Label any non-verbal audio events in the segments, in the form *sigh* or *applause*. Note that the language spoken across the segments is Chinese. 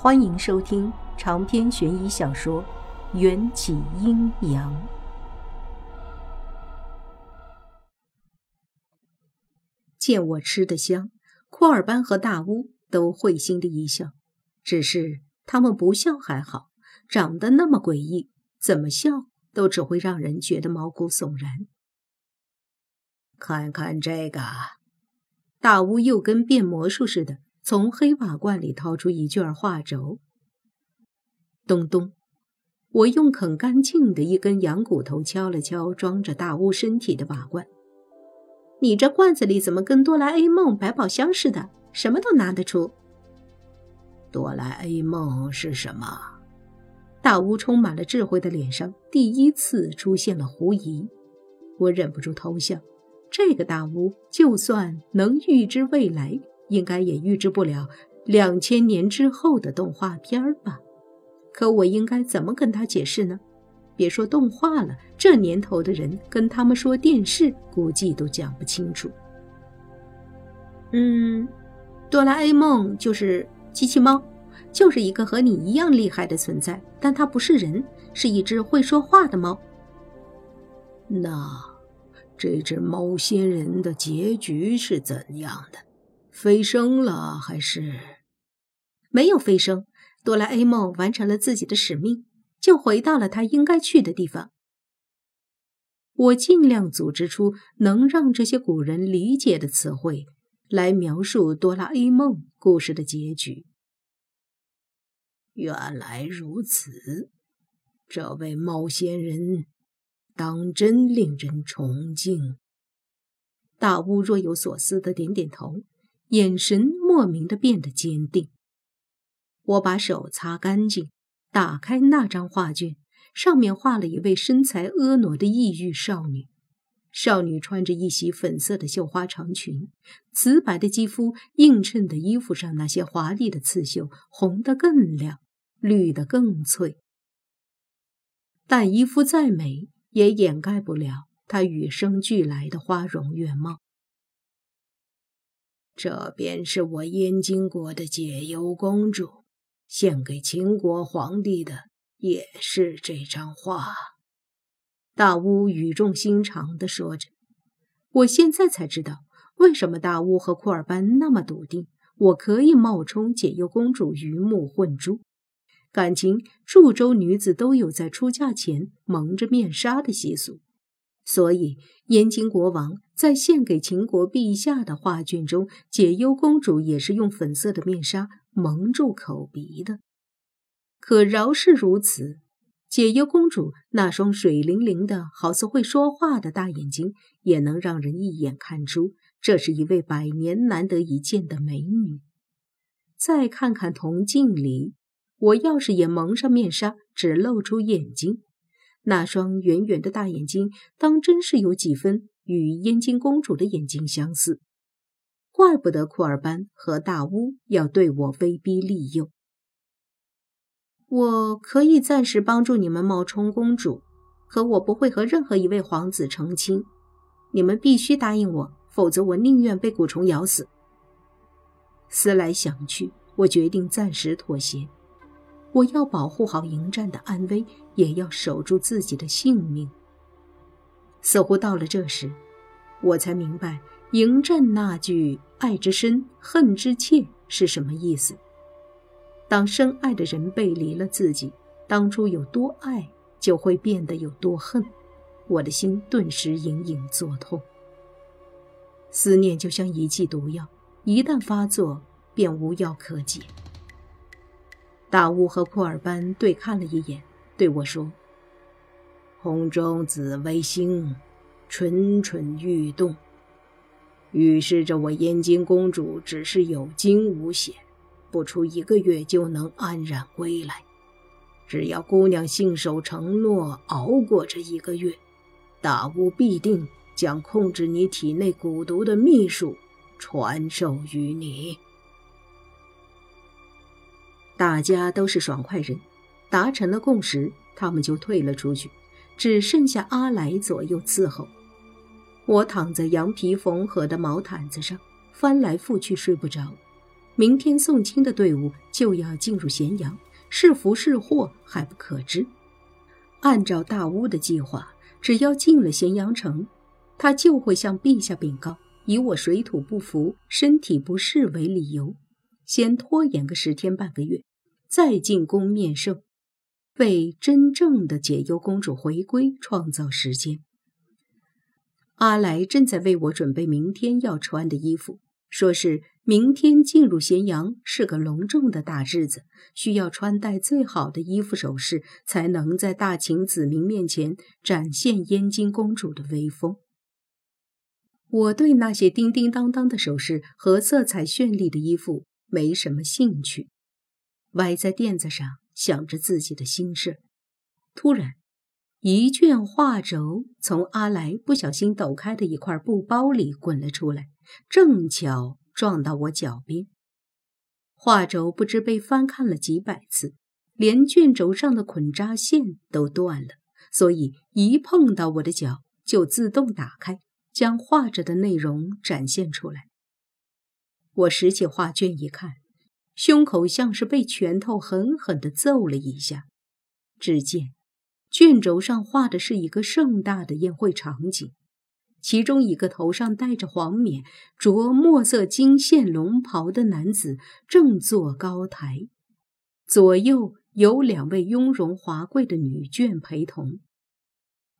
欢迎收听长篇悬疑小说《缘起阴阳》。见我吃得香，库尔班和大乌都会心的一笑。只是他们不笑还好，长得那么诡异，怎么笑都只会让人觉得毛骨悚然。看看这个，大乌又跟变魔术似的。从黑瓦罐里掏出一卷画轴，咚咚，我用啃干净的一根羊骨头敲了敲装着大巫身体的瓦罐。你这罐子里怎么跟哆啦 A 梦百宝箱似的，什么都拿得出？哆啦 A 梦是什么？大巫充满了智慧的脸上第一次出现了狐疑，我忍不住偷笑。这个大巫就算能预知未来。应该也预知不了两千年之后的动画片吧？可我应该怎么跟他解释呢？别说动画了，这年头的人跟他们说电视，估计都讲不清楚。嗯，哆啦 A 梦就是机器猫，就是一个和你一样厉害的存在，但它不是人，是一只会说话的猫。那这只猫仙人的结局是怎样的？飞升了还是没有飞升？哆啦 A 梦完成了自己的使命，就回到了他应该去的地方。我尽量组织出能让这些古人理解的词汇，来描述哆啦 A 梦故事的结局。原来如此，这位猫仙人当真令人崇敬。大巫若有所思的点点头。眼神莫名的变得坚定。我把手擦干净，打开那张画卷，上面画了一位身材婀娜的异域少女。少女穿着一袭粉色的绣花长裙，瓷白的肌肤映衬的衣服上那些华丽的刺绣，红得更亮，绿得更翠。但衣服再美，也掩盖不了她与生俱来的花容月貌。这便是我燕京国的解忧公主，献给秦国皇帝的也是这张画。大巫语重心长地说着：“我现在才知道，为什么大巫和库尔班那么笃定，我可以冒充解忧公主鱼目混珠。感情祝州女子都有在出嫁前蒙着面纱的习俗。”所以，燕京国王在献给秦国陛下的画卷中，解忧公主也是用粉色的面纱蒙住口鼻的。可饶是如此，解忧公主那双水灵灵的、好似会说话的大眼睛，也能让人一眼看出，这是一位百年难得一见的美女。再看看铜镜里，我要是也蒙上面纱，只露出眼睛。那双圆圆的大眼睛，当真是有几分与燕京公主的眼睛相似，怪不得库尔班和大巫要对我威逼利诱。我可以暂时帮助你们冒充公主，可我不会和任何一位皇子成亲。你们必须答应我，否则我宁愿被蛊虫咬死。思来想去，我决定暂时妥协。我要保护好迎战的安危，也要守住自己的性命。似乎到了这时，我才明白迎战那句“爱之深，恨之切”是什么意思。当深爱的人背离了自己，当初有多爱，就会变得有多恨。我的心顿时隐隐作痛。思念就像一剂毒药，一旦发作，便无药可解。大巫和库尔班对看了一眼，对我说：“空中紫微星，蠢蠢欲动，预示着我燕京公主只是有惊无险，不出一个月就能安然归来。只要姑娘信守承诺，熬过这一个月，大巫必定将控制你体内蛊毒的秘术传授于你。”大家都是爽快人，达成了共识，他们就退了出去，只剩下阿来左右伺候。我躺在羊皮缝合的毛毯子上，翻来覆去睡不着。明天送亲的队伍就要进入咸阳，是福是祸还不可知。按照大巫的计划，只要进了咸阳城，他就会向陛下禀告，以我水土不服、身体不适为理由，先拖延个十天半个月，再进宫面圣，为真正的解忧公主回归创造时间。阿来正在为我准备明天要穿的衣服，说是明天进入咸阳是个隆重的大日子，需要穿戴最好的衣服首饰，才能在大秦子民面前展现燕京公主的威风。我对那些叮叮当当的首饰和色彩绚丽的衣服没什么兴趣，歪在垫子上想着自己的心事。突然，一卷画轴从阿来不小心抖开的一块布包里滚了出来，正巧撞到我脚边。画轴不知被翻看了几百次，连卷轴上的捆扎线都断了，所以一碰到我的脚就自动打开。将画着的内容展现出来。我拾起画卷一看，胸口像是被拳头狠狠地揍了一下。只见卷轴上画的是一个盛大的宴会场景，其中一个头上戴着黄冕、着墨色金线龙袍的男子正坐高台，左右有两位雍容华贵的女眷陪同。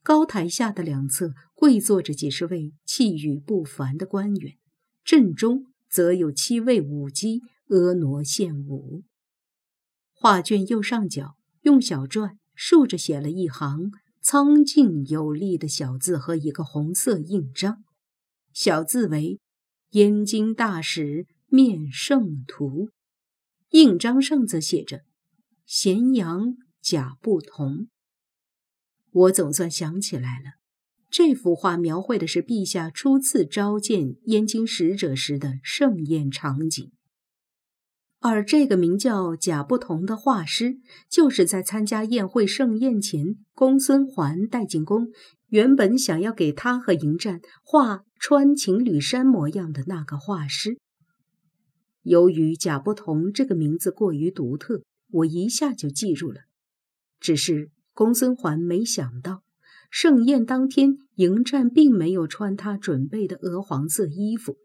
高台下的两侧跪坐着几十位气宇不凡的官员，正中则有七位舞姬婀娜献舞。画卷右上角用小篆竖着写了一行苍劲有力的小字和一个红色印章，小字为“燕京大使面圣图”，印章上则写着“咸阳贾不同”。我总算想起来了，这幅画描绘的是陛下初次召见燕京使者时的盛宴场景，而这个名叫贾不同的画师，就是在参加宴会盛宴前，公孙环带进宫，原本想要给他和迎战画穿情侣衫模样的那个画师。由于贾不同这个名字过于独特，我一下就记住了，只是。公孙环没想到，盛宴当天，迎战并没有穿他准备的鹅黄色衣服，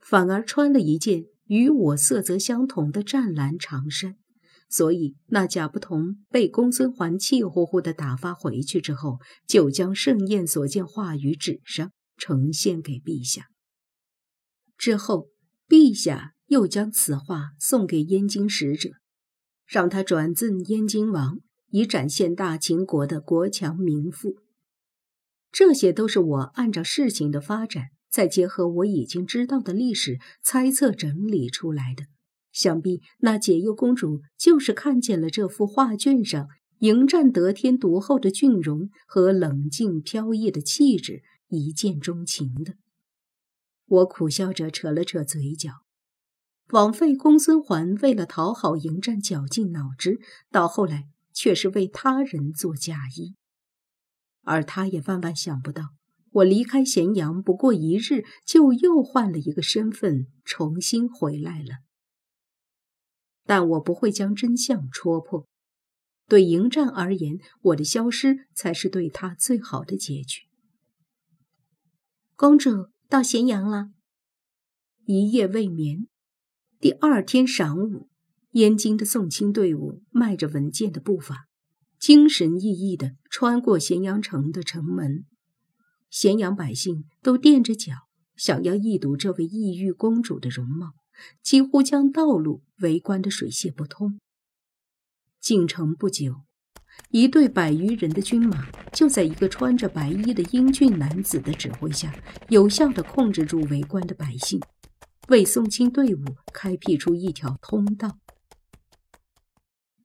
反而穿了一件与我色泽相同的湛蓝长衫。所以，那贾不同被公孙环气呼呼地打发回去之后，就将盛宴所见画于纸上，呈现给陛下。之后，陛下又将此画送给燕京使者，让他转赠燕京王。以展现大秦国的国强民富，这些都是我按照事情的发展，再结合我已经知道的历史猜测整理出来的。想必那解忧公主就是看见了这幅画卷上迎战得天独厚的俊容和冷静飘逸的气质，一见钟情的。我苦笑着扯了扯嘴角，枉费公孙环为了讨好迎战绞尽脑汁，到后来。却是为他人做嫁衣，而他也万万想不到，我离开咸阳不过一日，就又换了一个身份，重新回来了。但我不会将真相戳破。对迎战而言，我的消失才是对他最好的结局。公主到咸阳了，一夜未眠，第二天晌午。燕京的送亲队伍迈着稳健的步伐，精神奕奕地穿过咸阳城的城门。咸阳百姓都垫着脚，想要一睹这位异域公主的容貌，几乎将道路围观的水泄不通。进城不久，一队百余人的军马就在一个穿着白衣的英俊男子的指挥下，有效地控制住围观的百姓，为送亲队伍开辟出一条通道。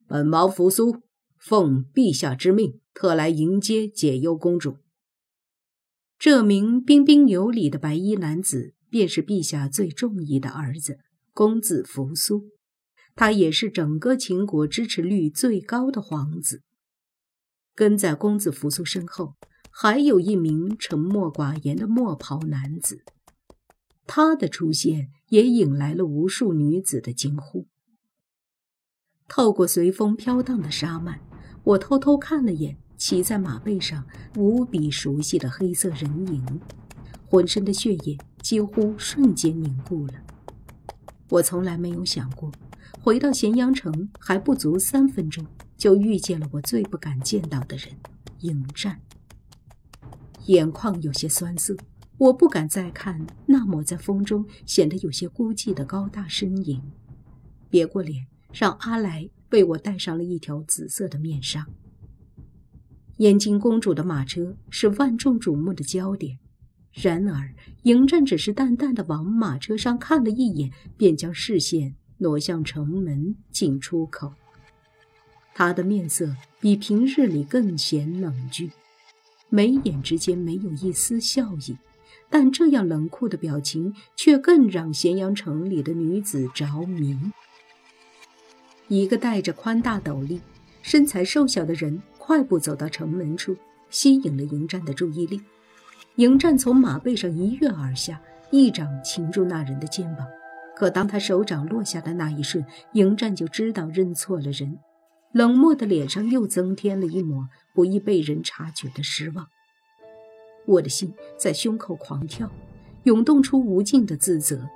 本王扶苏，奉陛下之命，特来迎接解忧公主。这名彬彬有礼的白衣男子，便是陛下最中意的儿子公子扶苏，他也是整个秦国支持率最高的皇子。跟在公子扶苏身后，还有一名沉默寡言的墨袍男子。他的出现也引来了无数女子的惊呼。透过随风飘荡的纱幔，我偷偷看了眼骑在马背上无比熟悉的黑色人影，浑身的血液几乎瞬间凝固了。我从来没有想过，回到咸阳城还不足三分钟，就遇见了我最不敢见到的人——迎战。眼眶有些酸涩，我不敢再看那抹在风中显得有些孤寂的高大身影，别过脸。让阿来为我戴上了一条紫色的面纱。燕京公主的马车是万众瞩目的焦点，然而嬴政只是淡淡的往马车上看了一眼，便将视线挪向城门进出口。他的面色比平日里更显冷峻，眉眼之间没有一丝笑意，但这样冷酷的表情却更让咸阳城里的女子着迷。一个戴着宽大斗笠、身材瘦小的人快步走到城门处，吸引了迎战的注意力。迎战从马背上一跃而下，一掌擒住那人的肩膀。可当他手掌落下的那一瞬，迎战就知道认错了人，冷漠的脸上又增添了一抹不易被人察觉的失望。我的心在胸口狂跳，涌动出无尽的自责。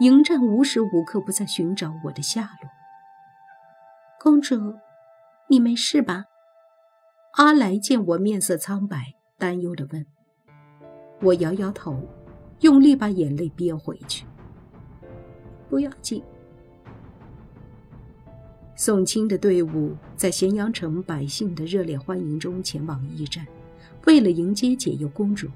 迎战无时无刻不在寻找我的下落。公主，你没事吧？阿来见我面色苍白，担忧地问。我摇摇头，用力把眼泪憋回去。不要紧。宋清的队伍在咸阳城百姓的热烈欢迎中前往驿站，为了迎接解忧公主，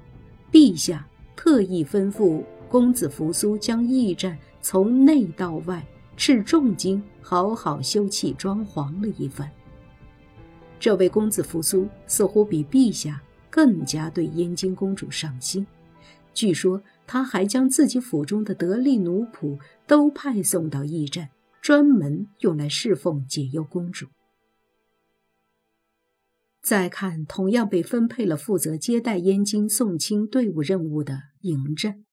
陛下特意吩咐公子扶苏将驿站从内到外。斥重金好好修葺装潢了一番。这位公子扶苏似乎比陛下更加对燕京公主上心，据说他还将自己府中的得力奴仆都派送到驿站，专门用来侍奉解忧公主。再看同样被分配了负责接待燕京送亲队伍任务的嬴政。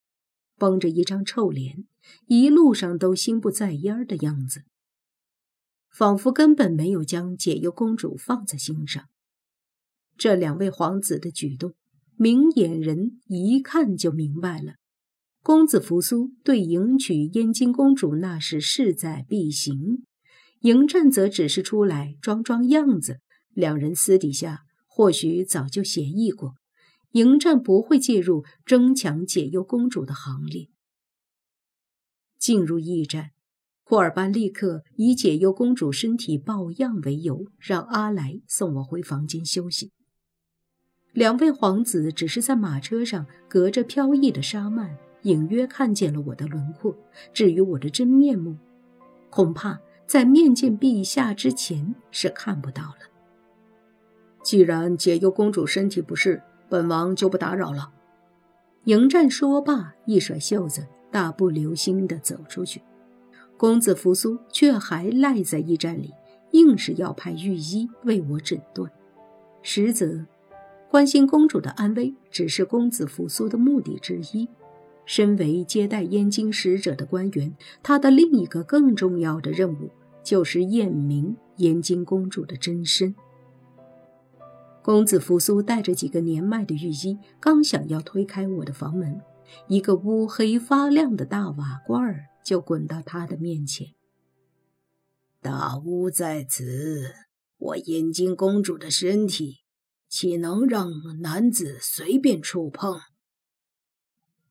绷着一张臭脸，一路上都心不在焉的样子，仿佛根本没有将解忧公主放在心上。这两位皇子的举动，明眼人一看就明白了。公子扶苏对迎娶燕京公主那是势在必行，迎战则只是出来装装样子。两人私底下或许早就协议过。迎战不会介入争抢解忧公主的行列。进入驿站，库尔班立刻以解忧公主身体抱恙为由，让阿来送我回房间休息。两位皇子只是在马车上隔着飘逸的纱幔，隐约看见了我的轮廓。至于我的真面目，恐怕在面见陛下之前是看不到了。既然解忧公主身体不适，本王就不打扰了。迎战说罢，一甩袖子，大步流星地走出去。公子扶苏却还赖在驿站里，硬是要派御医为我诊断。实则，关心公主的安危只是公子扶苏的目的之一。身为接待燕京使者的官员，他的另一个更重要的任务就是验明燕京公主的真身。公子扶苏带着几个年迈的御医，刚想要推开我的房门，一个乌黑发亮的大瓦罐儿就滚到他的面前。大巫在此，我燕京公主的身体，岂能让男子随便触碰？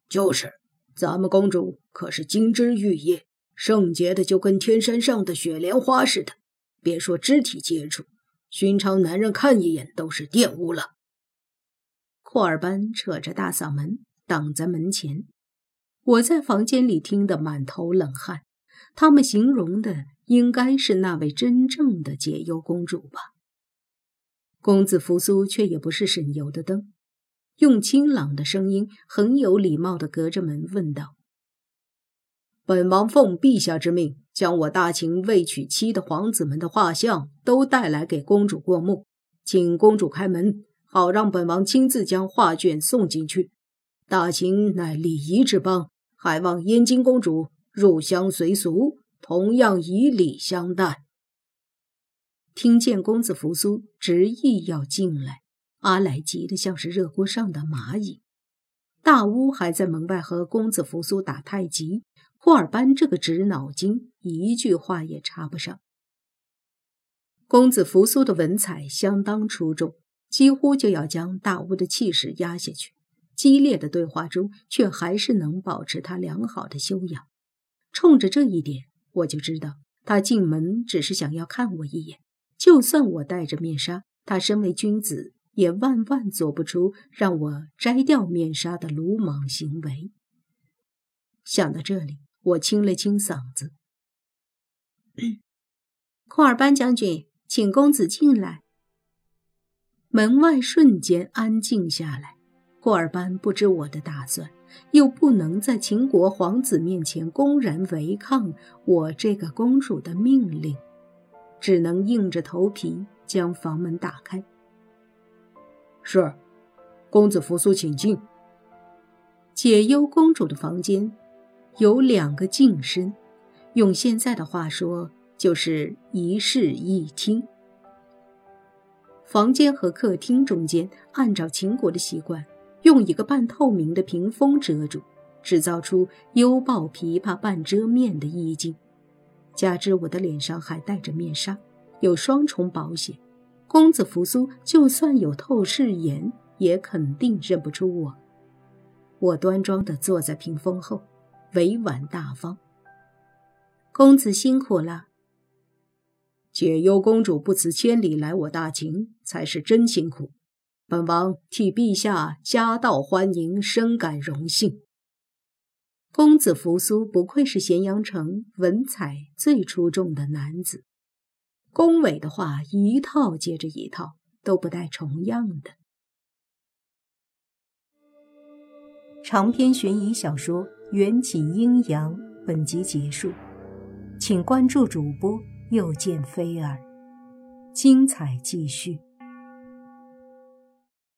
就是，咱们公主可是金枝玉叶，圣洁的就跟天山上的雪莲花似的，别说肢体接触。寻常男人看一眼都是玷污了。库尔班扯着大嗓门挡在门前，我在房间里听得满头冷汗。他们形容的应该是那位真正的解忧公主吧？公子扶苏却也不是省油的灯，用清朗的声音很有礼貌地隔着门问道。本王奉陛下之命，将我大秦未娶妻的皇子们的画像都带来给公主过目，请公主开门，好让本王亲自将画卷送进去。大秦乃礼仪之邦，还望燕京公主入乡随俗，同样以礼相待。听见公子扶苏执意要进来，阿来急得像是热锅上的蚂蚁。大巫还在门外和公子扶苏打太极，霍尔班这个直脑筋一句话也插不上。公子扶苏的文采相当出众，几乎就要将大巫的气势压下去。激烈的对话中，却还是能保持他良好的修养。冲着这一点，我就知道他进门只是想要看我一眼。就算我戴着面纱，他身为君子，也万万做不出让我摘掉面纱的鲁莽行为。想到这里，我清了清嗓子：“ *clears throat* 库尔班将军，请公子进来。”门外瞬间安静下来。霍尔班不知我的打算，又不能在秦国皇子面前公然违抗我这个公主的命令，只能硬着头皮将房门打开。是，公子扶苏，请进。解忧公主的房间有两个净身，用现在的话说，就是一室一厅。房间和客厅中间，按照秦国的习惯。用一个半透明的屏风遮住，制造出幽抱琵琶半遮面的意境。加之我的脸上还戴着面纱，有双重保险。公子扶苏就算有透视眼，也肯定认不出我。我端庄地坐在屏风后，委婉大方。公子辛苦了。解忧公主不辞千里来我大秦，才是真辛苦。本王替陛下夹道欢迎，深感荣幸。公子扶苏不愧是咸阳城文采最出众的男子，恭维的话一套接着一套，都不带重样的。长篇悬疑小说《缘起阴阳》本集结束，请关注主播，又见菲儿，精彩继续。